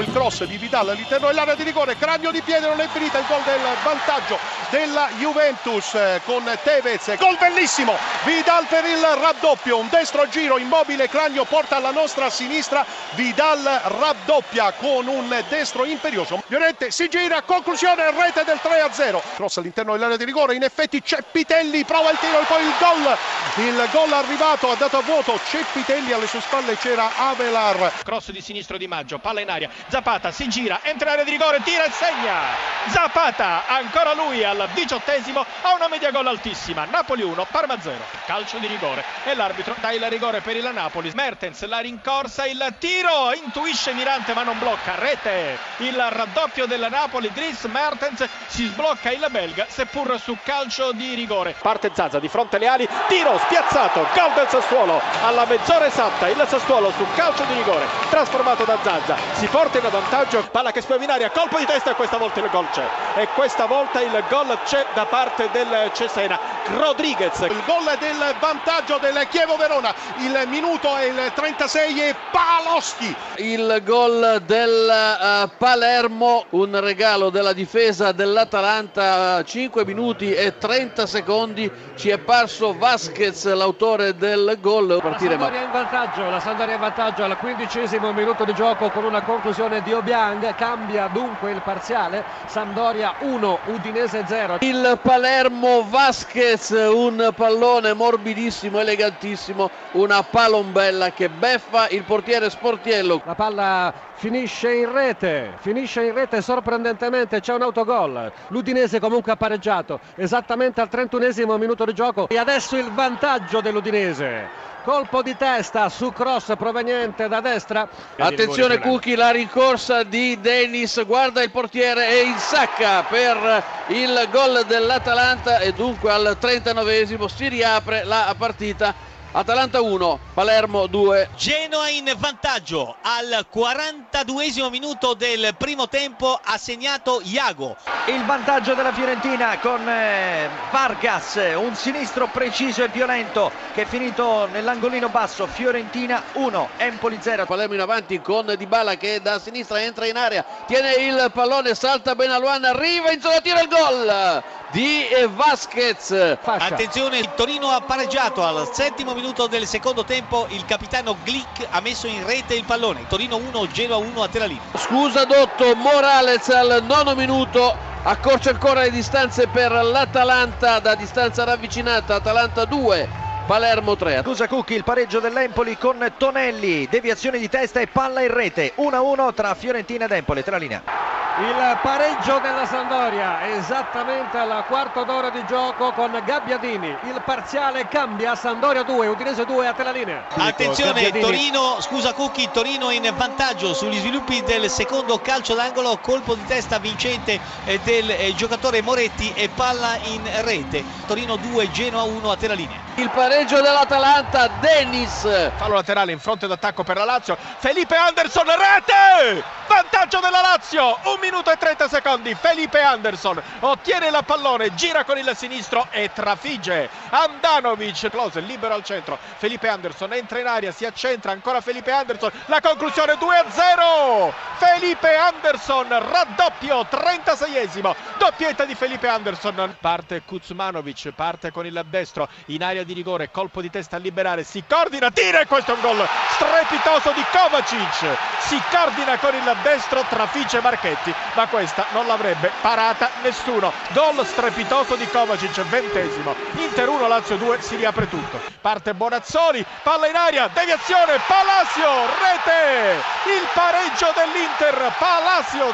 Il cross di Vidal all'interno dell'area di rigore, cranio di piede, non è finita il gol del vantaggio della Juventus eh, con Tevez. Gol bellissimo, Vidal per il raddoppio, un destro giro immobile, cranio porta alla nostra sinistra, Vidal raddoppia con un destro imperioso. Llorente si gira, conclusione, rete del 3-0. Cross all'interno dell'area di rigore, in effetti Ceppitelli prova il tiro e poi il gol. Il gol arrivato, ha dato a vuoto Ceppitelli, alle sue spalle c'era Avelar. Cross di sinistro di Maggio, palla in aria, Zapata si gira, entra area di rigore, tira e segna. Zapata, ancora lui al diciottesimo, ha una media gol altissima. Napoli 1, Parma 0. Calcio di rigore e l'arbitro dà il rigore per il Napoli. Mertens la rincorsa, il tiro, intuisce Mirante ma non blocca. Rete, il raddoppio della Napoli, Dries Mertens si sblocca il belga seppur su calcio di rigore. Parte Zaza di fronte alle ali, tiro spiazzato, gol del Sassuolo alla mezz'ora esatta. Il Sassuolo su calcio di rigore trasformato da Zaza. Si porta in vantaggio, palla che spia in aria, colpo di testa e questa volta il gol c'è. E questa volta il gol c'è da parte del Cesena. Rodriguez, il gol del vantaggio del Chievo Verona. Il minuto è il 36 e Paloschi. Il gol del uh, Palermo, un regalo della difesa dell'Atalanta, 5 minuti e 30 secondi. Ci è parso Vasquez, l'autore del gol. Partire, la Sampdoria ma... in vantaggio, la Sampdoria in vantaggio al quindicesimo minuto di gioco con una conclusione di Obiang. Cambia dunque il parziale. Sampdoria 1, Udinese 0. Il Palermo Vasquez, un pallone morbidissimo, elegantissimo, una palombella che beffa il portiere Sportiello. La palla finisce in rete, finisce in rete sorprendentemente, c'è un autogol. L'Udinese comunque ha pareggiato esattamente al 31 minuto di gioco e adesso il vantaggio dell'Udinese. Colpo di testa su cross proveniente da destra. Attenzione Cucchi, la rincorsa di Dennis, guarda il portiere e insacca per il gol dell'Atalanta. E dunque al 39 si riapre la partita Atalanta 1, Palermo 2. Genoa in vantaggio al 42 minuto del primo tempo ha segnato Iago. Il vantaggio della Fiorentina con eh, Vargas, un sinistro preciso e violento che è finito nell'angolino basso. Fiorentina 1, Empoli 0. Palermo in avanti con Dybala che da sinistra entra in area, tiene il pallone, salta Benaluan, arriva in zona tiro il gol di Vasquez. Fascia. Attenzione, il Torino ha pareggiato al settimo minuto del secondo tempo. Il capitano Glick ha messo in rete il pallone. Torino 1, Genoa 1 a Teralino. Scusa Dotto, Morales al nono minuto. Accorcia ancora le distanze per l'Atalanta da distanza ravvicinata. Atalanta 2. Palermo 3. Scusa Cucchi, il pareggio dell'Empoli con Tonelli, deviazione di testa e palla in rete. 1-1 tra Fiorentina ed Empoli, tra linea. Il pareggio della Sandoria esattamente al quarto d'ora di gioco con Gabbiadini. Il parziale cambia, Sandoria 2, Udinese 2 a te la linea. Attenzione, Torino, scusa Cucchi, Torino in vantaggio sugli sviluppi del secondo calcio d'angolo, colpo di testa vincente eh, del eh, giocatore Moretti e palla in rete. Torino 2, Genoa 1 a te la linea. Il pareggio dell'Atalanta, Dennis. Fallo laterale in fronte d'attacco per la Lazio. Felipe Anderson, rete! Vantaggio della Lazio, un minuto e 30 secondi. Felipe Anderson ottiene la pallone, gira con il sinistro e trafigge. Andanovic, close, libero al centro. Felipe Anderson entra in aria, si accentra ancora Felipe Anderson. La conclusione 2-0. Felipe Anderson, raddoppio, 36esimo. Doppietta di Felipe Anderson. Parte Kuzmanovic, parte con il destro in area di rigore, colpo di testa a liberare, si coordina, tira e questo è un gol strepitoso di Kovacic. Si coordina con il destro, trafigge Marchetti, ma questa non l'avrebbe parata nessuno. Gol strepitoso di Kovacic, ventesimo. Inter 1, Lazio 2, si riapre tutto. Parte Bonazzoli, palla in aria, deviazione, Palacio, rete! Il pareggio dell'Inter, Palacio